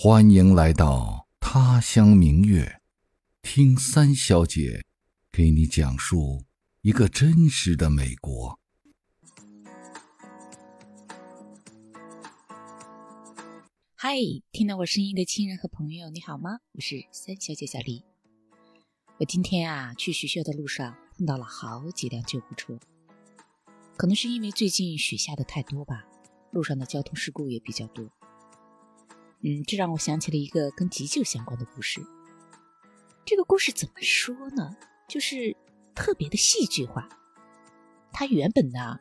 欢迎来到他乡明月，听三小姐给你讲述一个真实的美国。嗨，听到我声音的亲人和朋友，你好吗？我是三小姐小丽。我今天啊，去学校的路上碰到了好几辆救护车，可能是因为最近雪下的太多吧，路上的交通事故也比较多。嗯，这让我想起了一个跟急救相关的故事。这个故事怎么说呢？就是特别的戏剧化。它原本呢，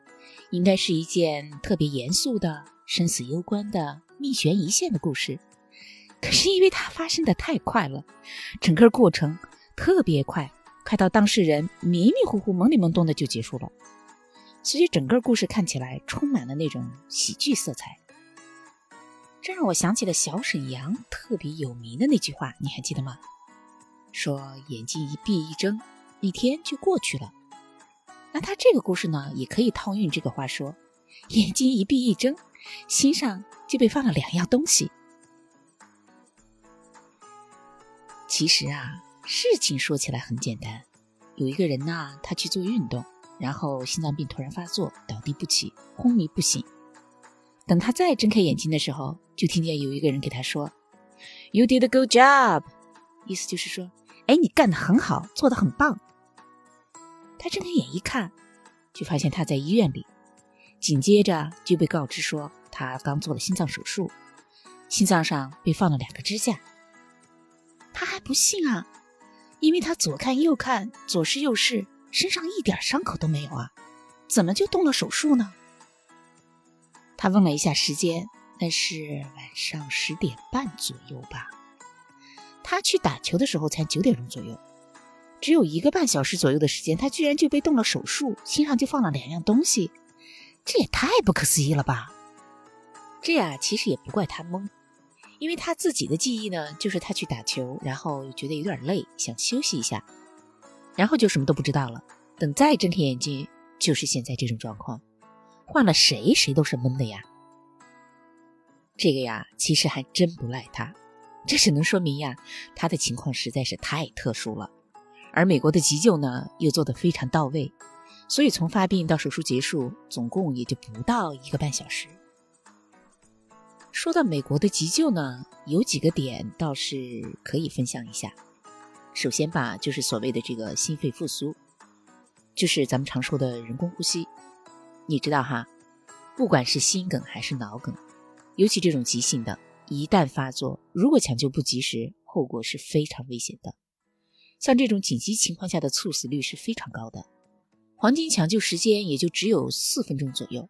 应该是一件特别严肃的、生死攸关的、命悬一线的故事。可是因为它发生的太快了，整个过程特别快，快到当事人迷迷糊糊、懵里懵懂的就结束了。所以整个故事看起来充满了那种喜剧色彩。这让我想起了小沈阳特别有名的那句话，你还记得吗？说眼睛一闭一睁，一天就过去了。那他这个故事呢，也可以套用这个话说：眼睛一闭一睁，心上就被放了两样东西。其实啊，事情说起来很简单，有一个人呐，他去做运动，然后心脏病突然发作，倒地不起，昏迷不醒。等他再睁开眼睛的时候，就听见有一个人给他说：“You did a good job。”意思就是说，哎，你干得很好，做得很棒。他睁开眼一看，就发现他在医院里，紧接着就被告知说他刚做了心脏手术，心脏上被放了两个支架。他还不信啊，因为他左看右看，左试右试，身上一点伤口都没有啊，怎么就动了手术呢？他问了一下时间，那是晚上十点半左右吧。他去打球的时候才九点钟左右，只有一个半小时左右的时间，他居然就被动了手术，心上就放了两样东西，这也太不可思议了吧！这呀，其实也不怪他懵，因为他自己的记忆呢，就是他去打球，然后觉得有点累，想休息一下，然后就什么都不知道了。等再睁开眼睛，就是现在这种状况。换了谁，谁都是懵的呀。这个呀，其实还真不赖他，这只能说明呀，他的情况实在是太特殊了。而美国的急救呢，又做得非常到位，所以从发病到手术结束，总共也就不到一个半小时。说到美国的急救呢，有几个点倒是可以分享一下。首先吧，就是所谓的这个心肺复苏，就是咱们常说的人工呼吸。你知道哈，不管是心梗还是脑梗，尤其这种急性的，一旦发作，如果抢救不及时，后果是非常危险的。像这种紧急情况下的猝死率是非常高的，黄金抢救时间也就只有四分钟左右。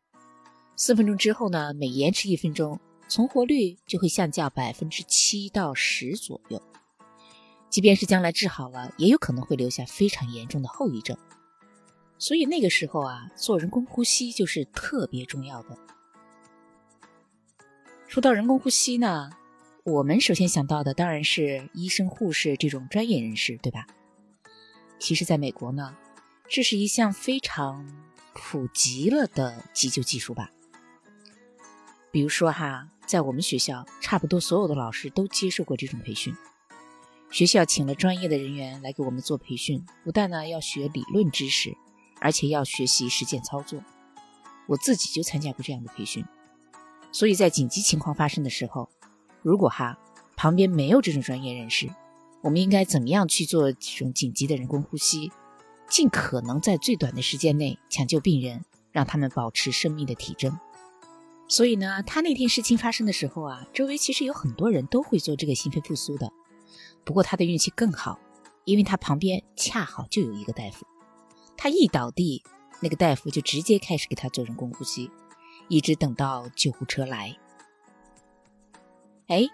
四分钟之后呢，每延迟一分钟，存活率就会下降百分之七到十左右。即便是将来治好了，也有可能会留下非常严重的后遗症。所以那个时候啊，做人工呼吸就是特别重要的。说到人工呼吸呢，我们首先想到的当然是医生、护士这种专业人士，对吧？其实，在美国呢，这是一项非常普及了的急救技术吧。比如说哈，在我们学校，差不多所有的老师都接受过这种培训。学校请了专业的人员来给我们做培训，不但呢要学理论知识。而且要学习实践操作，我自己就参加过这样的培训，所以在紧急情况发生的时候，如果哈旁边没有这种专业人士，我们应该怎么样去做这种紧急的人工呼吸，尽可能在最短的时间内抢救病人，让他们保持生命的体征。所以呢，他那天事情发生的时候啊，周围其实有很多人都会做这个心肺复苏的，不过他的运气更好，因为他旁边恰好就有一个大夫。他一倒地，那个大夫就直接开始给他做人工呼吸，一直等到救护车来。哎，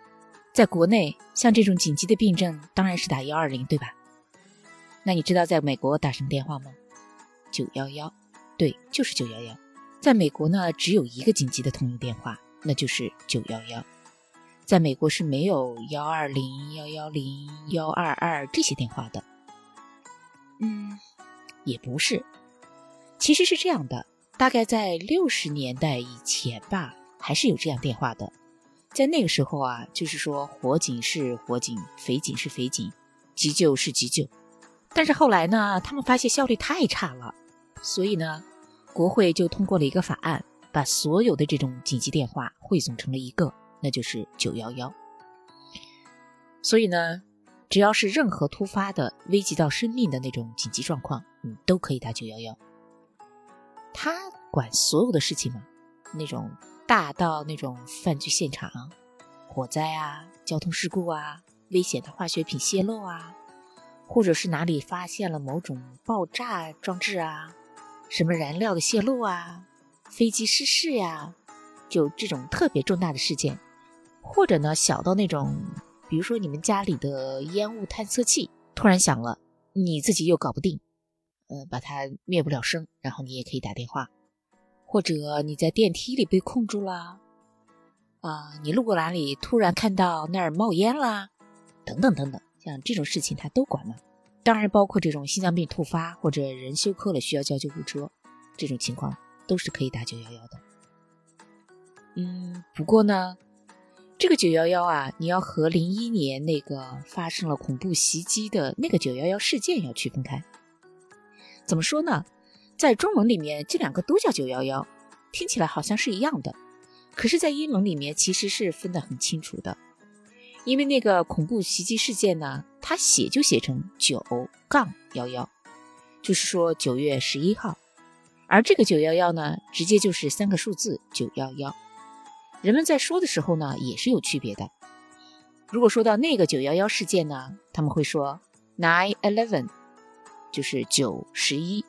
在国内，像这种紧急的病症，当然是打幺二零，对吧？那你知道在美国打什么电话吗？九幺幺，对，就是九幺幺。在美国呢，只有一个紧急的通用电话，那就是九幺幺。在美国是没有幺二零、幺幺零、幺二二这些电话的。嗯。也不是，其实是这样的，大概在六十年代以前吧，还是有这样电话的，在那个时候啊，就是说火警是火警，匪警是匪警，急救是急救。但是后来呢，他们发现效率太差了，所以呢，国会就通过了一个法案，把所有的这种紧急电话汇总成了一个，那就是九幺幺。所以呢，只要是任何突发的、危及到生命的那种紧急状况，你都可以打九幺幺。他管所有的事情嘛，那种大到那种犯罪现场、火灾啊、交通事故啊、危险的化学品泄漏啊。或者是哪里发现了某种爆炸装置啊，什么燃料的泄漏啊，飞机失事呀，就这种特别重大的事件，或者呢小到那种，比如说你们家里的烟雾探测器突然响了，你自己又搞不定，呃，把它灭不了声，然后你也可以打电话，或者你在电梯里被困住了，啊，你路过哪里突然看到那儿冒烟啦，等等等等。像这种事情他都管吗？当然包括这种心脏病突发或者人休克了需要叫救护车，这种情况都是可以打九幺幺的。嗯，不过呢，这个九幺幺啊，你要和零一年那个发生了恐怖袭击的那个九幺幺事件要区分开。怎么说呢？在中文里面，这两个都叫九幺幺，听起来好像是一样的，可是，在英文里面其实是分得很清楚的。因为那个恐怖袭击事件呢，它写就写成九杠幺幺，就是说九月十一号，而这个九幺幺呢，直接就是三个数字九幺幺。人们在说的时候呢，也是有区别的。如果说到那个九幺幺事件呢，他们会说 nine eleven，就是九十一。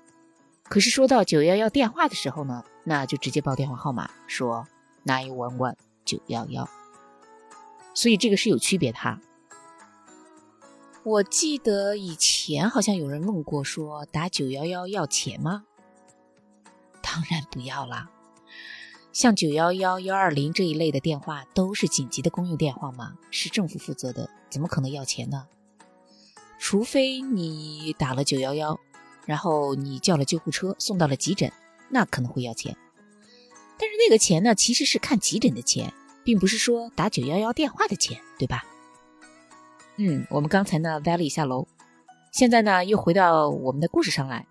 可是说到九幺幺电话的时候呢，那就直接报电话号码，说 nine one one 九幺幺。所以这个是有区别的哈。我记得以前好像有人问过，说打九幺幺要钱吗？当然不要啦。像九幺幺、幺二零这一类的电话都是紧急的公用电话吗，是政府负责的，怎么可能要钱呢？除非你打了九幺幺，然后你叫了救护车送到了急诊，那可能会要钱。但是那个钱呢，其实是看急诊的钱。并不是说打九幺幺电话的钱，对吧？嗯，我们刚才呢歪了一下楼，现在呢又回到我们的故事上来。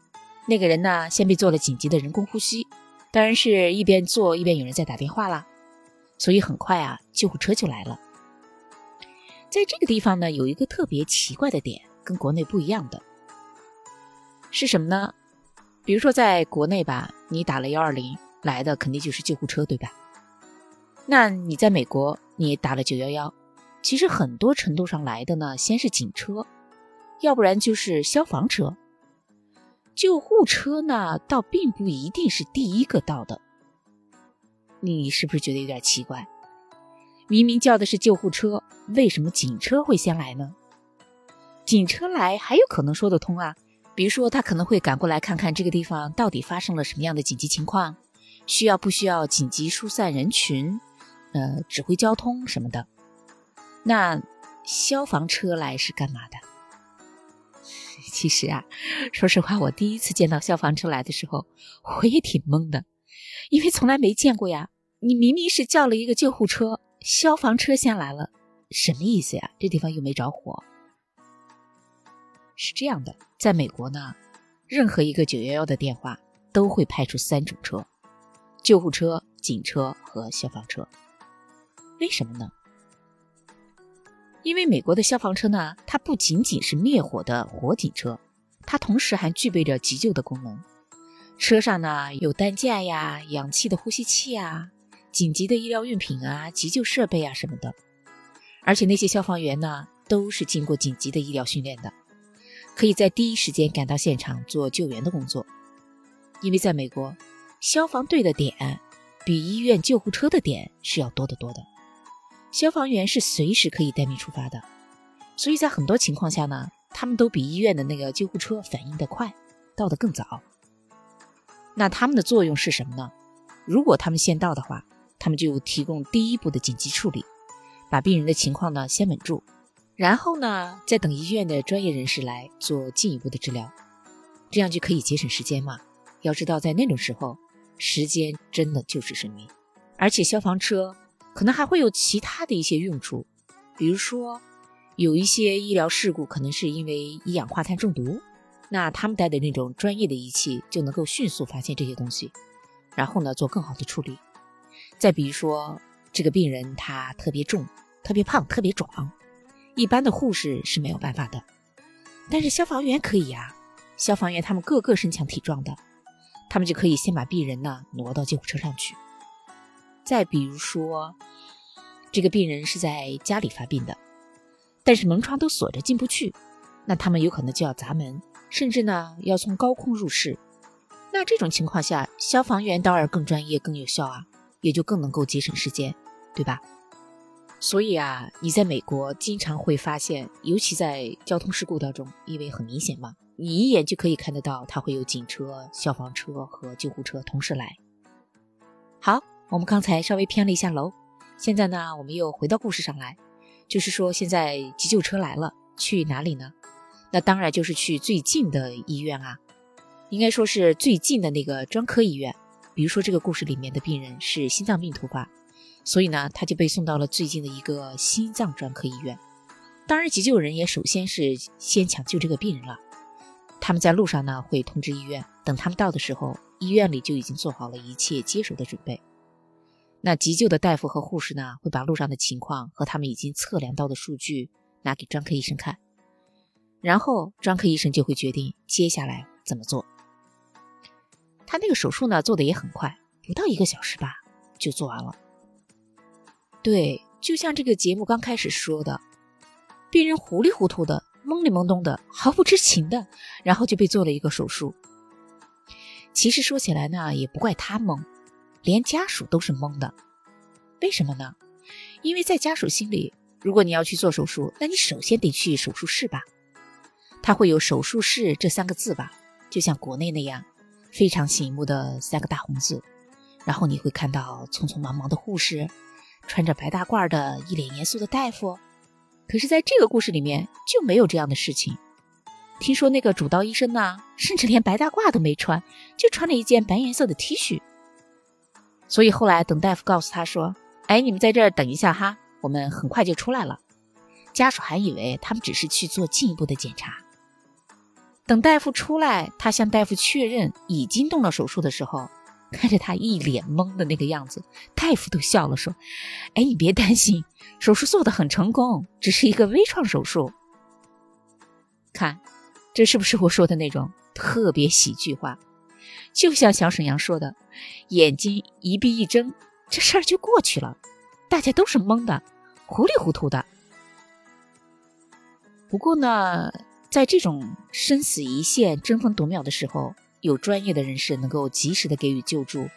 那个人呢先被做了紧急的人工呼吸，当然是一边做一边有人在打电话啦，所以很快啊救护车就来了。在这个地方呢有一个特别奇怪的点，跟国内不一样的是什么呢？比如说在国内吧，你打了幺二零来的肯定就是救护车，对吧？那你在美国，你打了九幺幺，其实很多程度上来的呢，先是警车，要不然就是消防车，救护车呢，倒并不一定是第一个到的。你是不是觉得有点奇怪？明明叫的是救护车，为什么警车会先来呢？警车来还有可能说得通啊，比如说他可能会赶过来看看这个地方到底发生了什么样的紧急情况，需要不需要紧急疏散人群？呃，指挥交通什么的，那消防车来是干嘛的？其实啊，说实话，我第一次见到消防车来的时候，我也挺懵的，因为从来没见过呀。你明明是叫了一个救护车，消防车先来了，什么意思呀？这地方又没着火。是这样的，在美国呢，任何一个九幺幺的电话都会派出三种车：救护车、警车和消防车。为什么呢？因为美国的消防车呢，它不仅仅是灭火的火警车，它同时还具备着急救的功能。车上呢有担架呀、氧气的呼吸器啊、紧急的医疗用品啊、急救设备啊什么的。而且那些消防员呢，都是经过紧急的医疗训练的，可以在第一时间赶到现场做救援的工作。因为在美国，消防队的点比医院救护车的点是要多得多的。消防员是随时可以待命出发的，所以在很多情况下呢，他们都比医院的那个救护车反应的快，到的更早。那他们的作用是什么呢？如果他们先到的话，他们就提供第一步的紧急处理，把病人的情况呢先稳住，然后呢再等医院的专业人士来做进一步的治疗，这样就可以节省时间嘛。要知道，在那种时候，时间真的就是生命，而且消防车。可能还会有其他的一些用处，比如说有一些医疗事故可能是因为一氧化碳中毒，那他们带的那种专业的仪器就能够迅速发现这些东西，然后呢做更好的处理。再比如说这个病人他特别重、特别胖、特别壮，一般的护士是没有办法的，但是消防员可以呀。消防员他们个个身强体壮的，他们就可以先把病人呢挪到救护车上去。再比如说，这个病人是在家里发病的，但是门窗都锁着进不去，那他们有可能就要砸门，甚至呢要从高空入室。那这种情况下，消防员当然更专业、更有效啊，也就更能够节省时间，对吧？所以啊，你在美国经常会发现，尤其在交通事故当中，因为很明显嘛。你一眼就可以看得到，它会有警车、消防车和救护车同时来。好，我们刚才稍微偏了一下楼，现在呢，我们又回到故事上来，就是说现在急救车来了，去哪里呢？那当然就是去最近的医院啊，应该说是最近的那个专科医院。比如说这个故事里面的病人是心脏病突发，所以呢，他就被送到了最近的一个心脏专科医院。当然，急救人也首先是先抢救这个病人了。他们在路上呢，会通知医院。等他们到的时候，医院里就已经做好了一切接手的准备。那急救的大夫和护士呢，会把路上的情况和他们已经测量到的数据拿给专科医生看，然后专科医生就会决定接下来怎么做。他那个手术呢，做的也很快，不到一个小时吧，就做完了。对，就像这个节目刚开始说的，病人糊里糊涂的。懵里懵懂的，毫不知情的，然后就被做了一个手术。其实说起来呢，也不怪他懵，连家属都是懵的。为什么呢？因为在家属心里，如果你要去做手术，那你首先得去手术室吧。它会有手术室这三个字吧，就像国内那样，非常醒目的三个大红字。然后你会看到匆匆忙忙的护士，穿着白大褂的一脸严肃的大夫。可是，在这个故事里面就没有这样的事情。听说那个主刀医生呢，甚至连白大褂都没穿，就穿了一件白颜色的 T 恤。所以后来，等大夫告诉他说：“哎，你们在这儿等一下哈，我们很快就出来了。”家属还以为他们只是去做进一步的检查。等大夫出来，他向大夫确认已经动了手术的时候。看着他一脸懵的那个样子，大夫都笑了，说：“哎，你别担心，手术做的很成功，只是一个微创手术。看，这是不是我说的那种特别喜剧化？就像小沈阳说的，眼睛一闭一睁，这事儿就过去了，大家都是懵的，糊里糊涂的。不过呢，在这种生死一线、争分夺秒的时候。”有专业的人士能够及时的给予救助，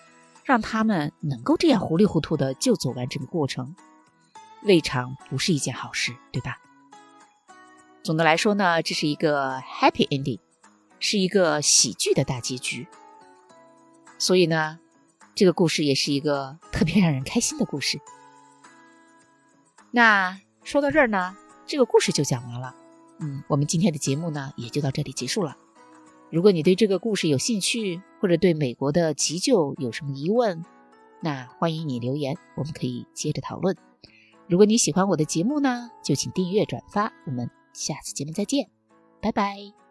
让他们能够这样糊里糊涂的就走完整个过程，未尝不是一件好事，对吧？总的来说呢，这是一个 happy ending，是一个喜剧的大结局。所以呢，这个故事也是一个特别让人开心的故事。那说到这儿呢，这个故事就讲完了。嗯，我们今天的节目呢，也就到这里结束了。如果你对这个故事有兴趣，或者对美国的急救有什么疑问，那欢迎你留言，我们可以接着讨论。如果你喜欢我的节目呢，就请订阅转发。我们下次节目再见，拜拜。